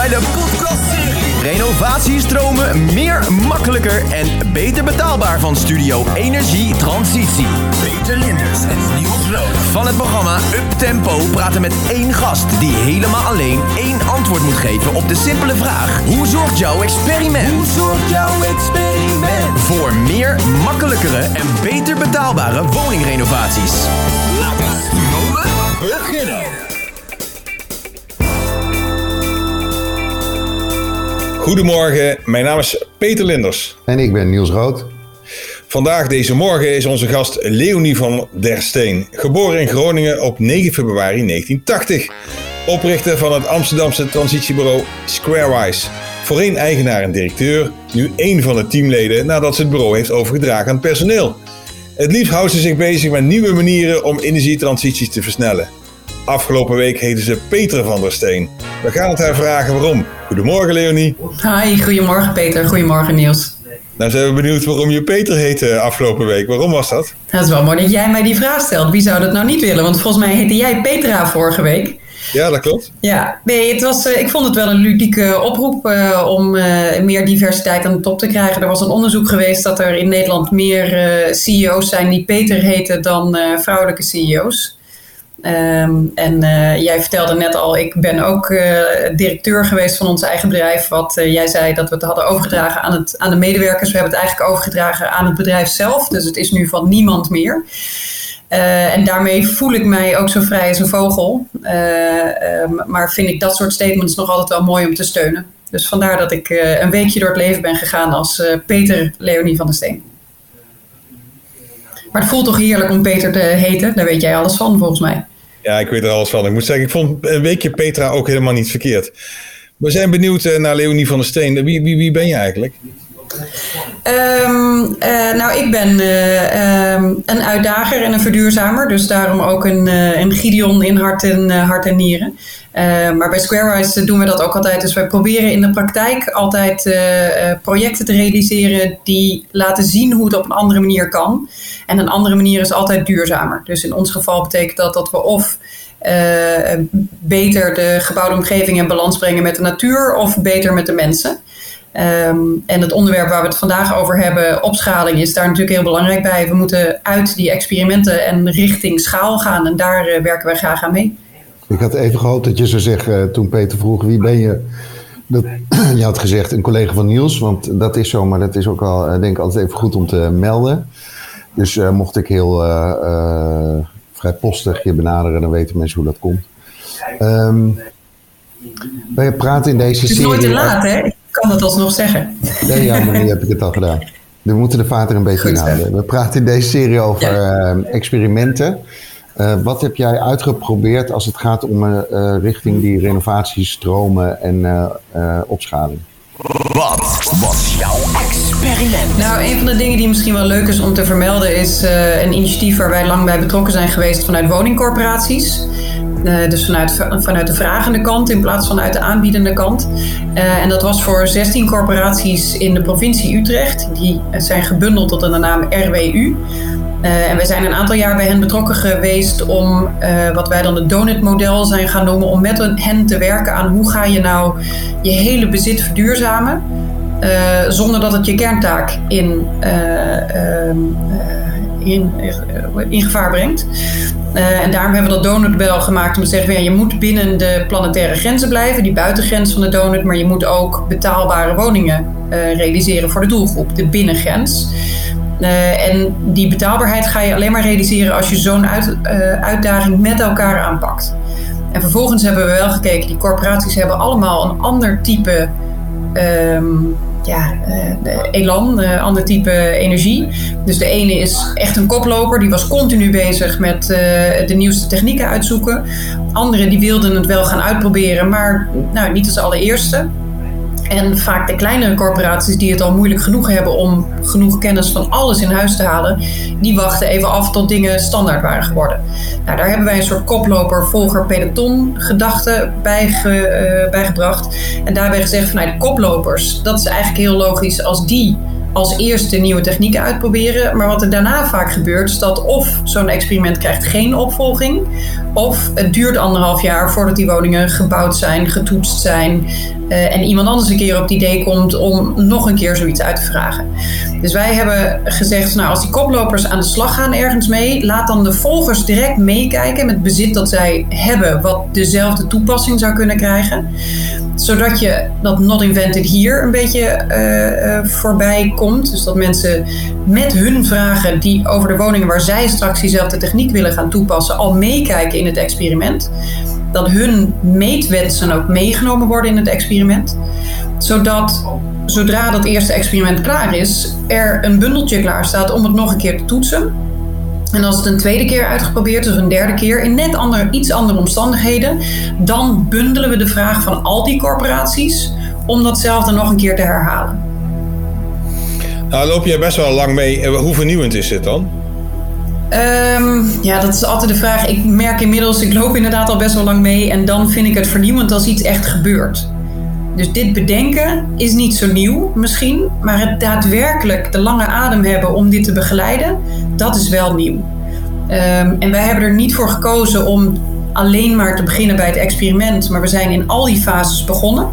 bij de podcastserie Renovatiestromen meer makkelijker en beter betaalbaar van Studio Energie Transitie. Peter Linders en Niels Rood. Van het programma Up Tempo praten met één gast die helemaal alleen één antwoord moet geven op de simpele vraag: Hoe zorgt jouw experiment? Hoe zorgt jouw experiment voor meer makkelijkere en beter betaalbare woningrenovaties? Laten we beginnen. Goedemorgen, mijn naam is Peter Linders. En ik ben Niels Rood. Vandaag deze morgen is onze gast Leonie van der Steen, geboren in Groningen op 9 februari 1980. Oprichter van het Amsterdamse transitiebureau Squarewise. Voorheen eigenaar en directeur, nu één van de teamleden nadat ze het bureau heeft overgedragen aan het personeel. Het liefst houdt ze zich bezig met nieuwe manieren om energietransities te versnellen. Afgelopen week heette ze Peter van der Steen. We gaan het haar vragen waarom. Goedemorgen Leonie. Hi, goedemorgen Peter. Goedemorgen Niels. Nou zijn we benieuwd waarom je Peter heette afgelopen week. Waarom was dat? Het is wel mooi dat jij mij die vraag stelt. Wie zou dat nou niet willen? Want volgens mij heette jij Petra vorige week. Ja, dat klopt. Ja, nee, het was, eh, ik vond het wel een ludieke oproep uh, om uh, meer diversiteit aan de top te krijgen. Er was een onderzoek geweest dat er in Nederland meer CEO's zijn die Peter heten dan vrouwelijke CEO's. Um, en uh, jij vertelde net al, ik ben ook uh, directeur geweest van ons eigen bedrijf. Wat uh, jij zei dat we het hadden overgedragen aan, het, aan de medewerkers. We hebben het eigenlijk overgedragen aan het bedrijf zelf. Dus het is nu van niemand meer. en daarmee voel ik mij ook zo vrij als een vogel. Um, maar vind ik dat soort statements nog altijd wel mooi om te steunen. Dus vandaar dat ik een weekje door het leven ben gegaan als Peter Leonie van der Steen. Maar het voelt toch heerlijk om Peter te heten? Daar weet jij alles van, volgens mij. Ja, ik weet er alles van. Ik moet zeggen, ik vond een weekje Petra ook helemaal niet verkeerd. We zijn benieuwd naar Leonie van der Steen. Wie, wie, wie ben je eigenlijk? Um, uh, nou, ik ben uh, um, een uitdager en een verduurzamer. Dus daarom ook een, uh, een Gideon in hart en, hart en nieren. maar bij Squarewise doen we dat ook altijd. Dus wij proberen in de praktijk altijd projecten te realiseren die laten zien hoe het op een andere manier kan. En een andere manier is altijd duurzamer. Dus in ons geval betekent dat dat we of beter de gebouwde omgeving in balans brengen met de natuur of beter met de mensen. Um, en het onderwerp waar we het vandaag over hebben, opschaling, is daar natuurlijk heel belangrijk bij. We moeten uit die experimenten en richting schaal gaan en daar uh, werken wij graag aan mee. Ik had even gehoopt dat je zou zeggen, uh, toen Peter vroeg wie ben je, dat, je had gezegd een collega van Niels, want dat is zo, maar dat is ook wel, uh, denk ik, altijd even goed om te melden. Dus mocht ik heel vrijpostig je benaderen, dan weten mensen hoe dat komt. Um, wij praten in deze serie... Het is nooit te laat, hè? Het alsnog zeggen. Nee, ja, maar nu heb ik het al gedaan. We moeten de vader een beetje inhouden. We praten in deze serie over ja. uh, experimenten. Uh, wat heb jij uitgeprobeerd als het gaat om uh, richting die renovatiestromen en opschaling? Wat was jouw experiment? Nou, een van de dingen die misschien wel leuk is om te vermelden is een initiatief waar wij lang bij betrokken zijn geweest vanuit woningcorporaties. Uh, dus vanuit, vanuit de vragende kant in plaats van uit de aanbiedende kant. Uh, en dat was voor 16 corporaties in de provincie Utrecht. Die zijn gebundeld tot de naam RWU. Uh, en we zijn een aantal jaar bij hen betrokken geweest om wat wij dan het donut-model zijn gaan noemen, om met hen te werken aan hoe ga je nou je hele bezit verduurzamen. zonder dat het je kerntaak in, ehm, in, in gevaar brengt. Uh, en daarom hebben we dat donutbel gemaakt om te zeggen: ja, je moet binnen de planetaire grenzen blijven, die buitengrens van de donut, maar je moet ook betaalbare woningen uh, realiseren voor de doelgroep, de binnengrens. En die betaalbaarheid ga je alleen maar realiseren als je zo'n uit, uitdaging met elkaar aanpakt. En vervolgens hebben we wel gekeken, die corporaties hebben allemaal een ander type. Um, ja, uh, elan, uh, ander type energie. Dus de ene is echt een koploper, die was continu bezig met uh, de nieuwste technieken uitzoeken. Anderen die wilden het wel gaan uitproberen, maar nou, niet als allereerste. En vaak de kleinere corporaties die het al moeilijk genoeg hebben om genoeg kennis van alles in huis te halen, die wachten even af tot dingen standaard waren geworden. Nou, daar hebben wij een soort koploper, volger, peloton gedachte bij, bij gebracht. En daarbij gezegd van nou, de koplopers, dat is eigenlijk heel logisch als die als eerste nieuwe technieken uitproberen. Maar wat er daarna vaak gebeurt, is dat of zo'n experiment krijgt geen opvolging, of het duurt anderhalf jaar voordat die woningen gebouwd zijn, getoetst zijn. Uh, en iemand anders een keer op het idee komt om nog een keer zoiets uit te vragen. Dus wij hebben gezegd, nou als die koplopers aan de slag gaan ergens mee, laat dan de volgers direct meekijken met bezit dat zij hebben, wat dezelfde toepassing zou kunnen krijgen. Zodat je dat not invented hier een beetje uh, uh, voorbij komt. Dus dat mensen met hun vragen die over de woningen waar zij straks diezelfde techniek willen gaan toepassen, al meekijken in het experiment. Dat hun meetwensen ook meegenomen worden in het experiment. Zodat zodra dat eerste experiment klaar is, er een bundeltje klaar staat om het nog een keer te toetsen. En als het een tweede keer uitgeprobeerd is of een derde keer in net andere, iets andere omstandigheden, dan bundelen we de vraag van al die corporaties om datzelfde nog een keer te herhalen. Nou, loop je best wel lang mee. Hoe vernieuwend is dit dan? Um, ja, dat is altijd de vraag. Ik merk inmiddels, ik loop inderdaad al best wel lang mee. En dan vind ik het vernieuwend als iets echt gebeurt. Dus dit bedenken is niet zo nieuw misschien. Maar het daadwerkelijk de lange adem hebben om dit te begeleiden, dat is wel nieuw. Um, en wij hebben er niet voor gekozen om alleen maar te beginnen bij het experiment, maar we zijn in al die fases begonnen.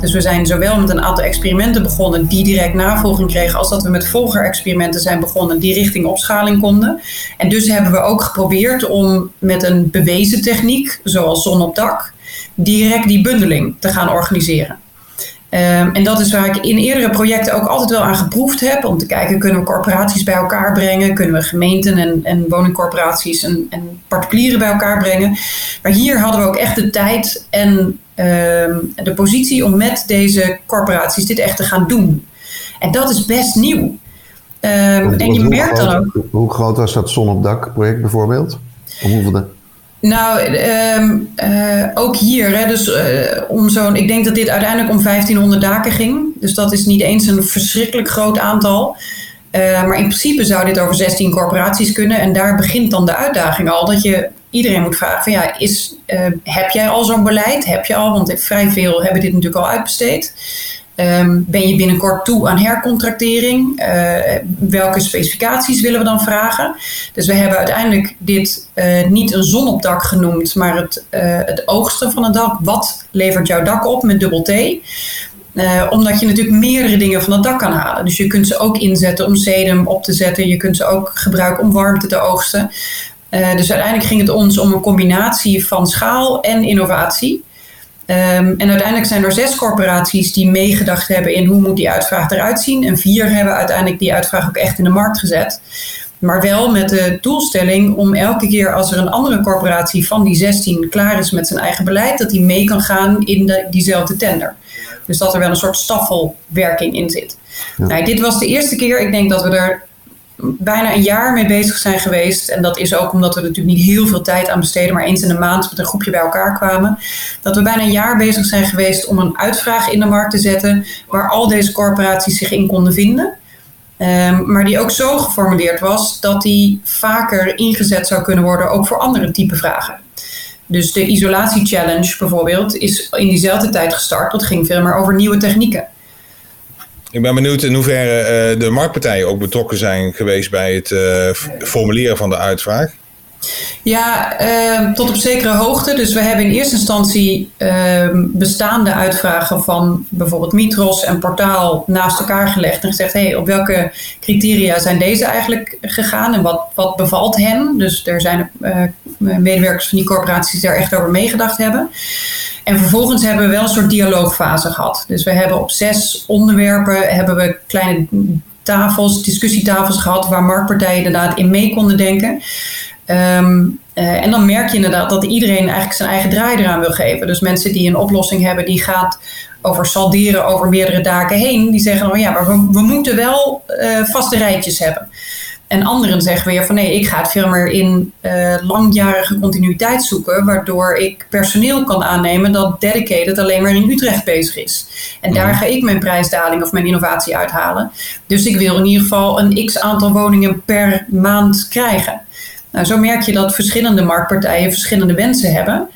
Dus we zijn zowel met een aantal experimenten begonnen die direct navolging kregen, als dat we met volger-experimenten zijn begonnen die richting opschaling konden. En dus hebben we ook geprobeerd om met een bewezen techniek, zoals zon op dak, direct die bundeling te gaan organiseren. Um, en dat is waar ik in eerdere projecten ook altijd wel aan geproefd heb. Om te kijken, kunnen we corporaties bij elkaar brengen? Kunnen we gemeenten en, en woningcorporaties en, en, particulieren bij elkaar brengen? Maar hier hadden we ook echt de tijd en um, de positie om met deze corporaties dit echt te gaan doen. En dat is best nieuw. Um, en je merkt dan ook. Hoe groot was dat zon op dak project bijvoorbeeld? Om hoeveel de... Nou, um, uh, ook hier, hè, dus uh, om zo'n, ik denk dat dit uiteindelijk om 1500 daken ging. Dus dat is niet eens een verschrikkelijk groot aantal. Uh, maar in principe zou dit over 16 corporaties kunnen. En daar begint dan de uitdaging al. Dat je iedereen moet vragen: van ja, is, heb jij al zo'n beleid? Heb je al? Want vrij veel hebben dit natuurlijk al uitbesteed. Um, ben je binnenkort toe aan hercontractering? Uh, welke specificaties willen we dan vragen? Dus we hebben uiteindelijk dit uh, niet een zonopdak genoemd, maar het, uh, het oogsten van een dak. Wat levert jouw dak op met dubbel T? omdat je natuurlijk meerdere dingen van het dak kan halen. Dus je kunt ze ook inzetten om sedum op te zetten. Je kunt ze ook gebruiken om warmte te oogsten. dus uiteindelijk ging het ons om een combinatie van schaal en innovatie. Um, en uiteindelijk zijn er zes corporaties die meegedacht hebben in hoe moet die uitvraag eruit zien. En vier hebben uiteindelijk die uitvraag ook echt in de markt gezet. Maar wel met de doelstelling om elke keer als er een andere corporatie van die 16 klaar is met zijn eigen beleid, dat die mee kan gaan in de, diezelfde tender. Dus dat er wel een soort staffelwerking in zit. Ja. Nou, dit was de eerste keer, ik denk dat we er bijna een jaar mee bezig zijn geweest. En dat is ook omdat we natuurlijk niet heel veel tijd aan besteden, maar eens in de maand met een groepje bij elkaar kwamen. Dat we bijna een jaar bezig zijn geweest om een uitvraag in de markt te zetten waar al deze corporaties zich in konden vinden. Um, maar die ook zo geformuleerd was dat die vaker ingezet zou kunnen worden, ook voor andere type vragen. Dus de isolatie challenge bijvoorbeeld is in diezelfde tijd gestart. Dat ging veel meer over nieuwe technieken. Ik ben benieuwd in hoeverre uh, de marktpartijen ook betrokken zijn geweest bij het uh, formuleren van de uitvraag. Ja, uh, tot op zekere hoogte. Dus we hebben in eerste instantie ehm, bestaande uitvragen van bijvoorbeeld Mitros en Portaal naast elkaar gelegd en gezegd: hey, op welke criteria zijn deze eigenlijk gegaan en wat, wat bevalt hen? Dus er zijn uh, medewerkers van die corporaties daar echt over meegedacht hebben. En vervolgens hebben we wel een soort dialoogfase gehad. Dus we hebben op zes onderwerpen hebben we kleine tafels, discussietafels gehad waar marktpartijen inderdaad in mee konden denken. Um, uh, en dan merk je inderdaad dat iedereen eigenlijk zijn eigen draai eraan wil geven. Dus mensen die een oplossing hebben die gaat over salderen over meerdere daken heen, die zeggen dan ja, maar we, moeten wel uh, vaste rijtjes hebben. En anderen zeggen weer van nee, ik ga het veel meer in uh, langjarige continuïteit zoeken, waardoor ik personeel kan aannemen dat dedicated alleen maar in Utrecht bezig is. En daar ga ik mijn prijsdaling of mijn innovatie uithalen. Dus ik wil in ieder geval een x aantal woningen per maand krijgen. Nou, zo merk je dat verschillende marktpartijen verschillende wensen hebben,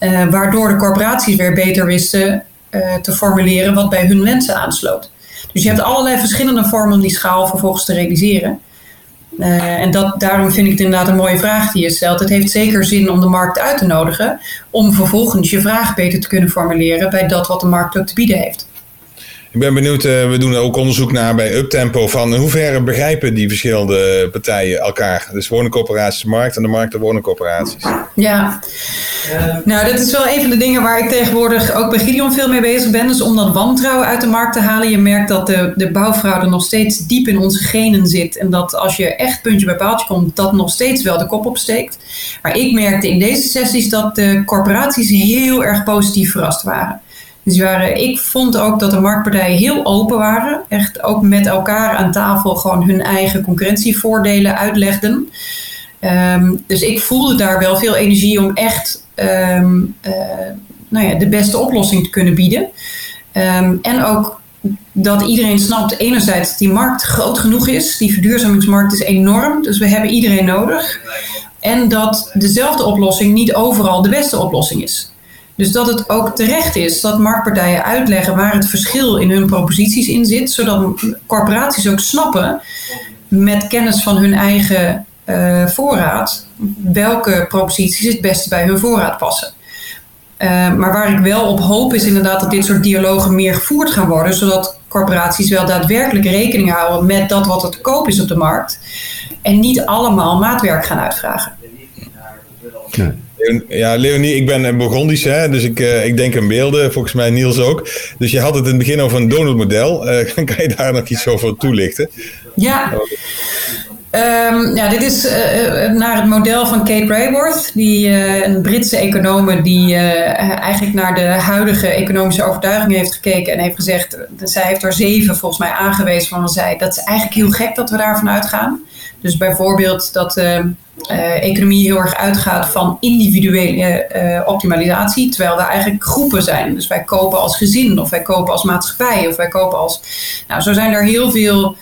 uh, waardoor de corporaties weer beter wisten uh, te formuleren wat bij hun wensen aansloot. Dus je hebt allerlei verschillende vormen om die schaal vervolgens te realiseren. Uh, en dat, daarom vind ik het inderdaad een mooie vraag die je stelt. Het heeft zeker zin om de markt uit te nodigen om vervolgens je vraag beter te kunnen formuleren bij dat wat de markt ook te bieden heeft. Ik ben benieuwd, uh, we doen ook onderzoek naar bij Uptempo van in hoeverre begrijpen die verschillende partijen elkaar. Dus woningcorporatiesmarkt en de markt de woningcorporaties. Ja, nou dat is wel een van de dingen waar ik tegenwoordig ook bij Gideon veel mee bezig ben. Dus om dat wantrouwen uit de markt te halen. Je merkt dat de, de bouwfraude nog steeds diep in onze genen zit. En dat als je echt puntje bij paaltje komt, dat nog steeds wel de kop opsteekt. Maar ik merkte in deze sessies dat de corporaties heel erg positief verrast waren. Dus waren, ik vond ook dat de marktpartijen heel open waren. Echt ook met elkaar aan tafel gewoon hun eigen concurrentievoordelen uitlegden. Ehm, dus ik voelde daar wel veel energie om echt um, uh, nou ja, de beste oplossing te kunnen bieden. Um, en ook dat iedereen snapt enerzijds dat die markt groot genoeg is. Die verduurzamingsmarkt is enorm, dus we hebben iedereen nodig. En dat dezelfde oplossing niet overal de beste oplossing is. Dus dat het ook terecht is dat marktpartijen uitleggen waar het verschil in hun proposities in zit, zodat corporaties ook snappen met kennis van hun eigen uh, voorraad welke proposities het beste bij hun voorraad passen. Uh, maar waar ik wel op hoop is inderdaad dat dit soort dialogen meer gevoerd gaan worden, zodat corporaties wel daadwerkelijk rekening houden met dat wat er te koop is op de markt en niet allemaal maatwerk gaan uitvragen. Ja, Leonie, ik ben Burgondisch, hè, dus ik, uh, ik denk aan beelden, volgens mij Niels ook. Dus je had het in het begin over een donutmodel. Uh, kan je daar nog iets over toelichten? Ja. Um, ja, dit is uh, naar het model van Kate Raworth, die, een Britse econoom die eigenlijk naar de huidige economische overtuigingen heeft gekeken en heeft gezegd, zij heeft er zeven volgens mij aangewezen van zij, dat is eigenlijk heel gek dat we daarvan uitgaan. Dus bijvoorbeeld dat de economie heel erg uitgaat van individuele optimalisatie, terwijl we eigenlijk groepen zijn. Dus wij kopen als gezin, of wij kopen als maatschappij, of wij kopen als. Nou, zo zijn er heel veel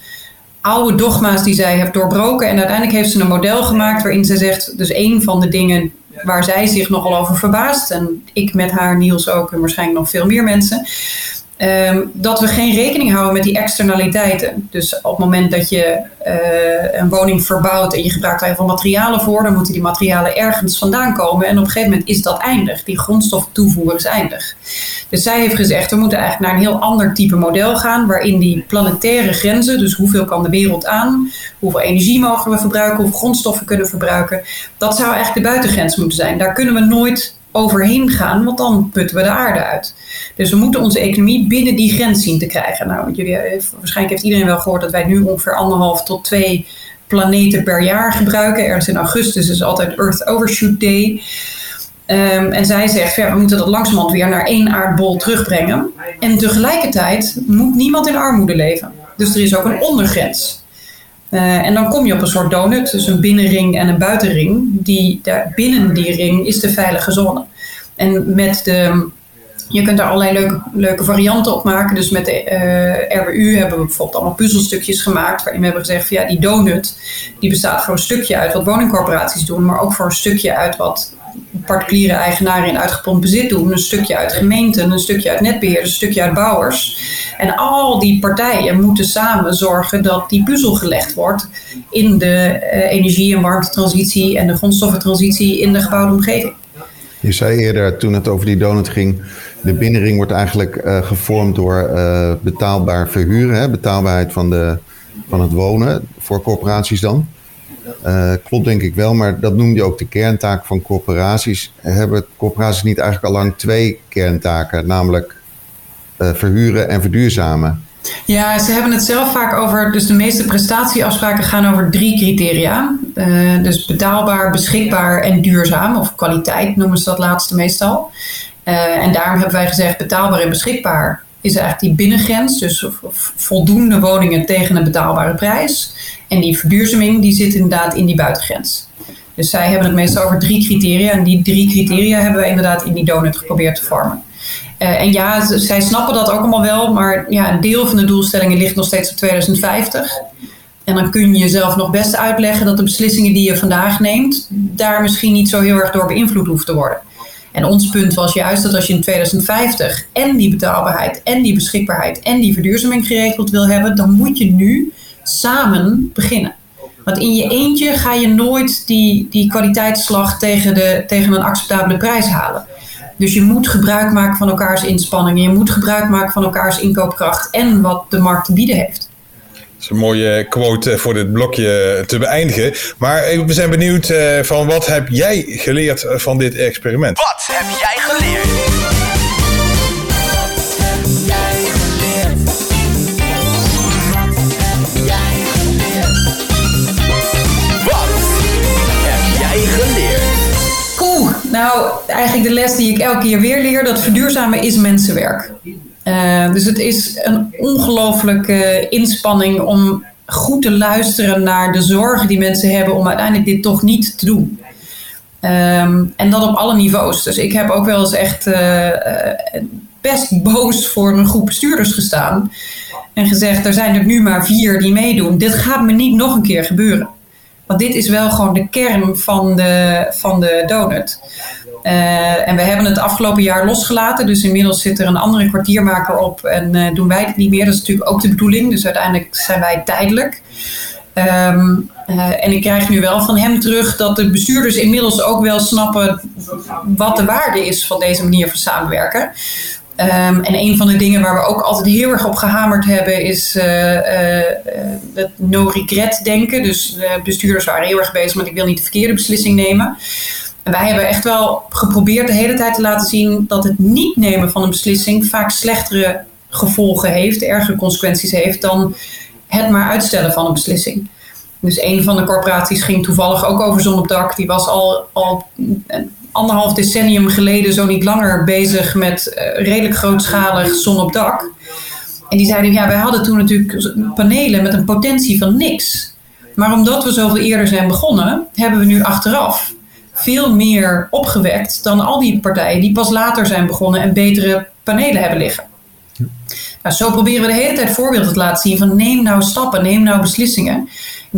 oude dogma's die zij heeft doorbroken. En uiteindelijk heeft ze een model gemaakt waarin ze zegt, dus een van de dingen waar zij zich nogal over verbaast, en ik met haar, Niels ook, en waarschijnlijk nog veel meer mensen, Um, dat we geen rekening houden met die externaliteiten. Dus op het moment dat je uh, een woning verbouwt en je gebruikt daar heel veel materialen voor, dan moeten die materialen ergens vandaan komen. En op een gegeven moment is dat eindig. Die grondstof toevoer is eindig. Dus zij heeft gezegd, we moeten eigenlijk naar een heel ander type model gaan, waarin die planetaire grenzen, dus hoeveel kan de wereld aan, hoeveel energie mogen we verbruiken, hoeveel grondstoffen kunnen we verbruiken, dat zou eigenlijk de buitengrens moeten zijn. Daar kunnen we nooit overheen gaan, want dan putten we de aarde uit. Dus we moeten onze economie binnen die grens zien te krijgen. Nou, jullie, eh, waarschijnlijk heeft iedereen wel gehoord dat wij nu ongeveer anderhalf tot twee planeten per jaar gebruiken. Ergens in augustus is altijd Earth Overshoot Day. Um, en zij zegt, ja, we moeten dat langzamerhand weer naar één aardbol terugbrengen. En tegelijkertijd moet niemand in armoede leven. Dus er is ook een ondergrens. Uh, en dan kom je op een soort donut, dus een binnenring en een buitenring. Die, daar, binnen die ring is de veilige zone. En met de, je kunt daar allerlei leuke, leuke varianten op maken. Dus met de eh, RWU hebben we bijvoorbeeld allemaal puzzelstukjes gemaakt. Waarin we hebben gezegd van ja, die donut die bestaat voor een stukje uit wat woningcorporaties doen. Maar ook voor een stukje uit wat particuliere eigenaren in uitgepompt bezit doen. Een stukje uit gemeenten, een stukje uit netbeheerders, een stukje uit bouwers. En al die partijen moeten samen zorgen dat die puzzel gelegd wordt in de uh, energie- en warmtetransitie en de grondstoffentransitie in de gebouwde omgeving. Je zei eerder, toen het over die donut ging, de binnenring wordt eigenlijk uh, gevormd door uh, betaalbaar verhuren, hè? betaalbaarheid van, de, van het wonen, voor corporaties dan. Uh, klopt denk ik wel, maar dat noemde je ook de kerntaak van corporaties. Hebben corporaties niet eigenlijk al lang twee kerntaken, namelijk verhuren en verduurzamen? Ja, ze hebben het zelf vaak over, dus de meeste prestatieafspraken gaan over drie criteria. Dus betaalbaar, beschikbaar en duurzaam, of kwaliteit noemen ze dat laatste meestal. En daarom hebben wij gezegd betaalbaar en beschikbaar is eigenlijk die binnengrens, dus voldoende woningen tegen een betaalbare prijs. En die verduurzaming die zit inderdaad in die buitengrens. Dus zij hebben het meestal over drie criteria. En die drie criteria hebben we inderdaad in die donut geprobeerd te vormen. Uh, en ja, zij snappen dat ook allemaal wel, maar ja, een deel van de doelstellingen ligt nog steeds op 2050. En dan kun je jezelf nog best uitleggen dat de beslissingen die je vandaag neemt, daar misschien niet zo heel erg door beïnvloed hoeven te worden. En ons punt was juist dat als je in 2050 en die betaalbaarheid en die beschikbaarheid en die verduurzaming geregeld wil hebben, dan moet je nu samen beginnen. Want in je eentje ga je nooit die, die kwaliteitsslag tegen, de, tegen een acceptabele prijs halen. Dus je moet gebruik maken van elkaars inspanningen. Je moet gebruik maken van elkaars inkoopkracht en wat de markt te bieden heeft. Dat is een mooie quote voor dit blokje te beëindigen. Maar we zijn benieuwd eh, van wat heb jij geleerd van dit experiment? Wat heb jij geleerd? Nou, eigenlijk de les die ik elke keer weer leer, dat verduurzamen is mensenwerk. Uh, dus het is een ongelooflijke inspanning om goed te luisteren naar de zorgen die mensen hebben om uiteindelijk dit toch niet te doen. Um, en dat op alle niveaus. Dus ik heb ook wel eens echt uh, best boos voor een groep bestuurders gestaan. En gezegd, er zijn er nu maar vier die meedoen. Dit gaat me niet nog een keer gebeuren. Want dit is wel gewoon de kern van de, van de donut. Uh, en we hebben het afgelopen jaar losgelaten. Dus inmiddels zit er een andere kwartiermaker op en uh, doen wij het niet meer. Dat is natuurlijk ook de bedoeling. Dus uiteindelijk zijn wij tijdelijk. Um, uh, en ik krijg nu wel van hem terug dat de bestuurders inmiddels ook wel snappen wat de waarde is van deze manier van samenwerken. Um, en een van de dingen waar we ook altijd heel erg op gehamerd hebben is het no-regret denken. Dus de bestuurders waren heel erg bezig met ik wil niet de verkeerde beslissing nemen. Wij hebben echt wel geprobeerd de hele tijd te laten zien dat het niet nemen van een beslissing vaak slechtere gevolgen heeft, ergere consequenties heeft dan het maar uitstellen van een beslissing. Dus een van de corporaties ging toevallig ook over zon op dak. Die was al, al anderhalf decennium geleden, zo niet langer, bezig met uh, redelijk grootschalig zon op dak. En die zeiden, ja, wij hadden toen natuurlijk panelen met een potentie van niks. Maar omdat we zoveel eerder zijn begonnen, hebben we nu achteraf veel meer opgewekt dan al die partijen die pas later zijn begonnen en betere panelen hebben liggen. Nou, zo proberen we de hele tijd voorbeelden te laten zien van neem nou stappen, neem nou beslissingen. En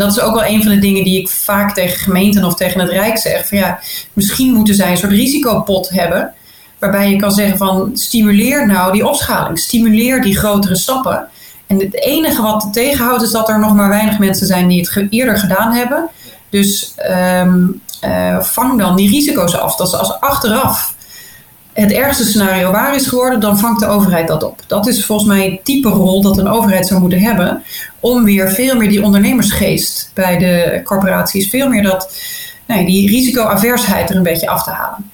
dat is ook wel een van de dingen die ik vaak tegen gemeenten of tegen het Rijk zeg. Van ja, misschien moeten zij een soort risicopot hebben. Waarbij je kan zeggen van stimuleer nou die opschaling, stimuleer die grotere stappen. En het enige wat te tegenhoudt is dat er nog maar weinig mensen zijn die het eerder gedaan hebben. Dus um, uh, vang dan die risico's af. Dat als achteraf het ergste scenario waar is geworden, dan vangt de overheid dat op. Dat is volgens mij het type rol dat een overheid zou moeten hebben. Om weer veel meer die ondernemersgeest bij de corporaties, veel meer dat, die risicoaversheid er een beetje af te halen.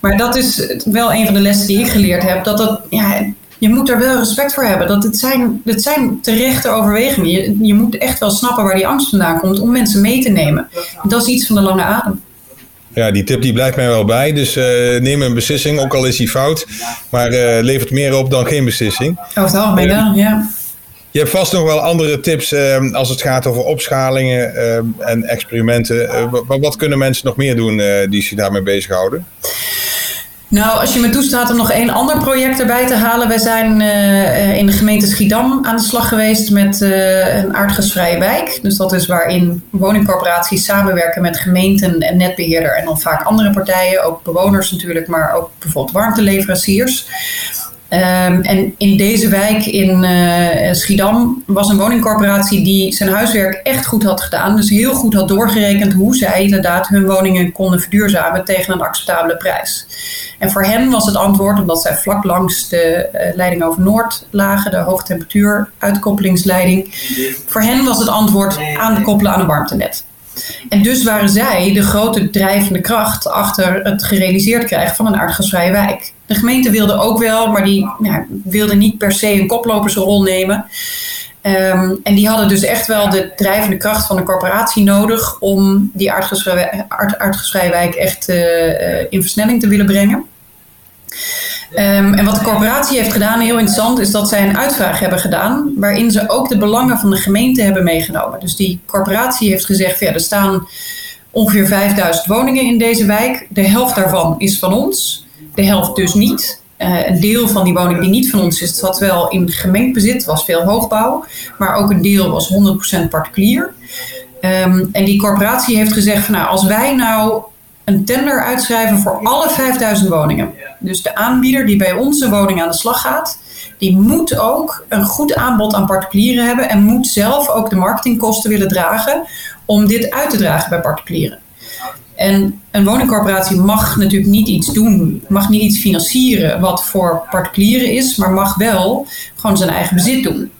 Maar dat is wel een van de lessen die ik geleerd heb. Dat dat, ja, je moet er wel respect voor hebben. Dat het zijn, het zijn terechte overwegingen. Je, je moet echt wel snappen waar die angst vandaan komt om mensen mee te nemen. dat is iets van de lange adem. Ja, die tip die blijft mij wel bij. Dus uh, neem een beslissing, ook al is die fout. Maar uh, levert meer op dan geen beslissing. Over het algemeen wel, ja. Je hebt vast nog wel andere tips uh, als het gaat over opschalingen en experimenten. wat, wat kunnen mensen nog meer doen die zich daarmee bezighouden? Nou, als je me toestaat om nog één ander project erbij te halen. Wij zijn uh, in de gemeente Schiedam aan de slag geweest met uh, een aardgasvrije wijk. Dus dat is waarin woningcorporaties samenwerken met gemeenten en netbeheerder en dan vaak andere partijen. Ook bewoners natuurlijk, maar ook bijvoorbeeld warmteleveranciers. Um, en in deze wijk in uh, Schiedam was een woningcorporatie die zijn huiswerk echt goed had gedaan. Dus heel goed had doorgerekend hoe zij inderdaad hun woningen konden verduurzamen tegen een acceptabele prijs. En voor hen was het antwoord, omdat zij vlak langs de uh, leiding over Noord lagen, de hoogtemperatuur uitkoppelingsleiding. Voor hen was het antwoord aan te koppelen aan een warmtenet. En dus waren zij de grote drijvende kracht achter het gerealiseerd krijgen van een aardgasvrije wijk. De gemeente wilde ook wel, maar die ja, wilde niet per se een koplopersrol nemen. Um, en die hadden dus echt wel de drijvende kracht van de corporatie nodig om die aardgasvrije, wijk echt uh, in versnelling te willen brengen. Um, en wat de corporatie heeft gedaan, heel interessant, is dat zij een uitvraag hebben gedaan. waarin ze ook de belangen van de gemeente hebben meegenomen. Dus die corporatie heeft gezegd: er staan ongeveer 5000 woningen in deze wijk. De helft daarvan is van ons, de helft dus niet. Uh, een deel van die woning die niet van ons is, zat wel in gemengd was veel hoogbouw. Maar ook een deel was 100% particulier. Um, en die corporatie heeft gezegd: nou, als wij nou een tender uitschrijven voor alle 5000 woningen. Dus de aanbieder die bij onze woning aan de slag gaat, die moet ook een goed aanbod aan particulieren hebben en moet zelf ook de marketingkosten willen dragen om dit uit te dragen bij particulieren. En een woningcorporatie mag natuurlijk niet iets doen, mag niet iets financieren wat voor particulieren is, maar mag wel gewoon zijn eigen bezit doen.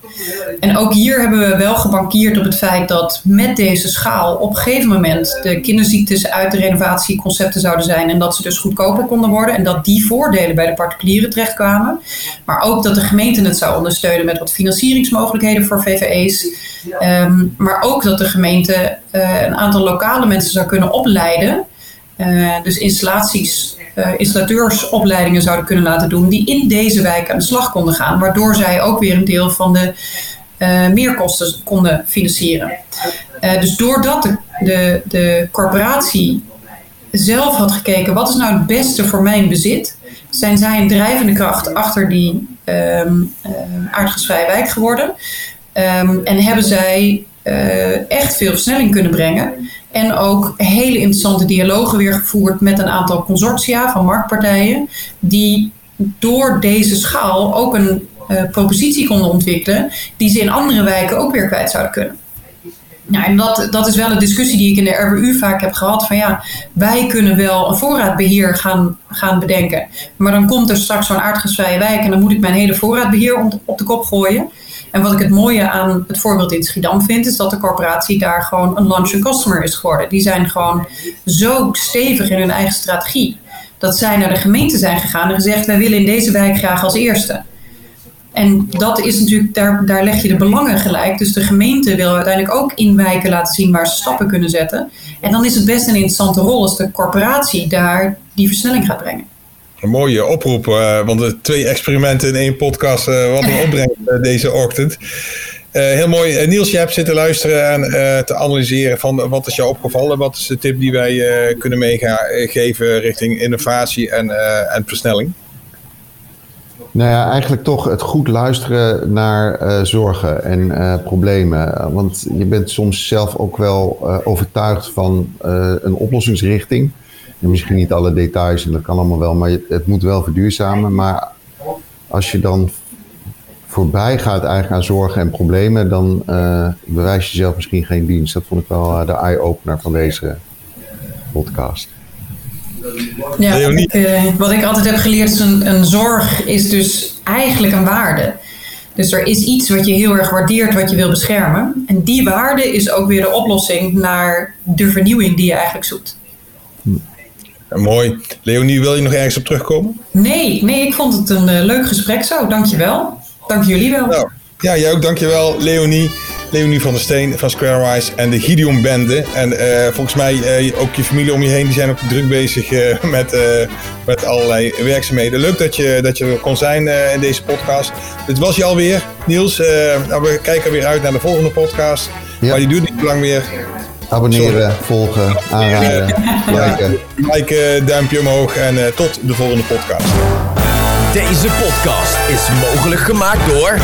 En ook hier hebben we wel gebankierd op het feit dat met deze schaal op een gegeven moment de kinderziektes uit de renovatieconcepten zouden zijn en dat ze dus goedkoper konden worden en dat die voordelen bij de particulieren terechtkwamen. Maar ook dat de gemeente het zou ondersteunen met wat financieringsmogelijkheden voor VVE's. Ehm, maar ook dat de gemeente uh, een aantal lokale mensen zou kunnen opleiden. Uh, dus installaties installateursopleidingen zouden kunnen laten doen die in deze wijk aan de slag konden gaan, waardoor zij ook weer een deel van de uh, meerkosten konden financieren. Uh, dus doordat de, de, de corporatie zelf had gekeken wat is nou het beste voor mijn bezit, zijn zij een drijvende kracht achter die um, wijk geworden. Um, en hebben zij echt veel versnelling kunnen brengen. En ook hele interessante dialogen weer gevoerd met een aantal consortia van marktpartijen. Die door deze schaal ook een uh, propositie konden ontwikkelen. Die ze in andere wijken ook weer kwijt zouden kunnen. Nou, en dat, dat is wel een discussie die ik in de RWU vaak heb gehad. Van ja, wij kunnen wel een voorraadbeheer gaan, gaan bedenken. Maar dan komt er straks zo'n aardgasvrije wijk en dan moet ik mijn hele voorraadbeheer op de kop gooien. En wat ik het mooie aan het voorbeeld in Schiedam vind, is dat de corporatie daar gewoon een launch customer is geworden. Die zijn gewoon zo stevig in hun eigen strategie. Dat zij naar de gemeente zijn gegaan en gezegd: wij willen in deze wijk graag als eerste. En dat is natuurlijk, daar, daar leg je de belangen gelijk. Dus de gemeente wil uiteindelijk ook in wijken laten zien waar ze stappen kunnen zetten. En dan is het best een interessante rol als de corporatie daar die versnelling gaat brengen. Een mooie oproep, uh, want de twee experimenten in één podcast, uh, wat een opbrengst uh, deze ochtend. heel mooi. Niels, je hebt zitten luisteren en te analyseren van wat is jou opgevallen? Wat is de tip die wij kunnen meegeven richting innovatie en, en versnelling? Nou ja, eigenlijk toch het goed luisteren naar uh, zorgen en uh, problemen. Want je bent soms zelf ook wel uh, overtuigd van een oplossingsrichting. En misschien niet alle details, en dat kan allemaal wel, maar het moet wel verduurzamen. Maar als je dan voorbij gaat eigenlijk aan zorgen en problemen, dan bewijs je zelf misschien geen dienst. Dat vond ik wel de eye-opener van deze podcast. Ja, ik, uh, wat ik altijd heb geleerd is een, een zorg is dus eigenlijk een waarde. Dus er is iets wat je heel erg waardeert, wat je wil beschermen. En die waarde is ook weer de oplossing naar de vernieuwing die je eigenlijk zoekt. Ja, mooi. Leonie, wil je nog ergens op terugkomen? Nee, nee ik vond het een uh, leuk gesprek zo. Dankjewel. Dank jullie wel. Nou, ja, jij ook. Dankjewel, Leonie. Leonie van der Steen van Squarewise en de Gideon Bende. En uh, volgens mij uh, ook je familie om je heen, die zijn ook druk bezig uh, met, met allerlei werkzaamheden. Leuk dat je, dat je er kon zijn in deze podcast. Dit was je alweer, Niels. nou, we kijken weer uit naar de volgende podcast. Ja. Maar die duurt niet lang meer. Abonneren, Sorry. volgen, aanraden, liken. Liken, duimpje omhoog en tot de volgende podcast. Deze podcast is mogelijk gemaakt door...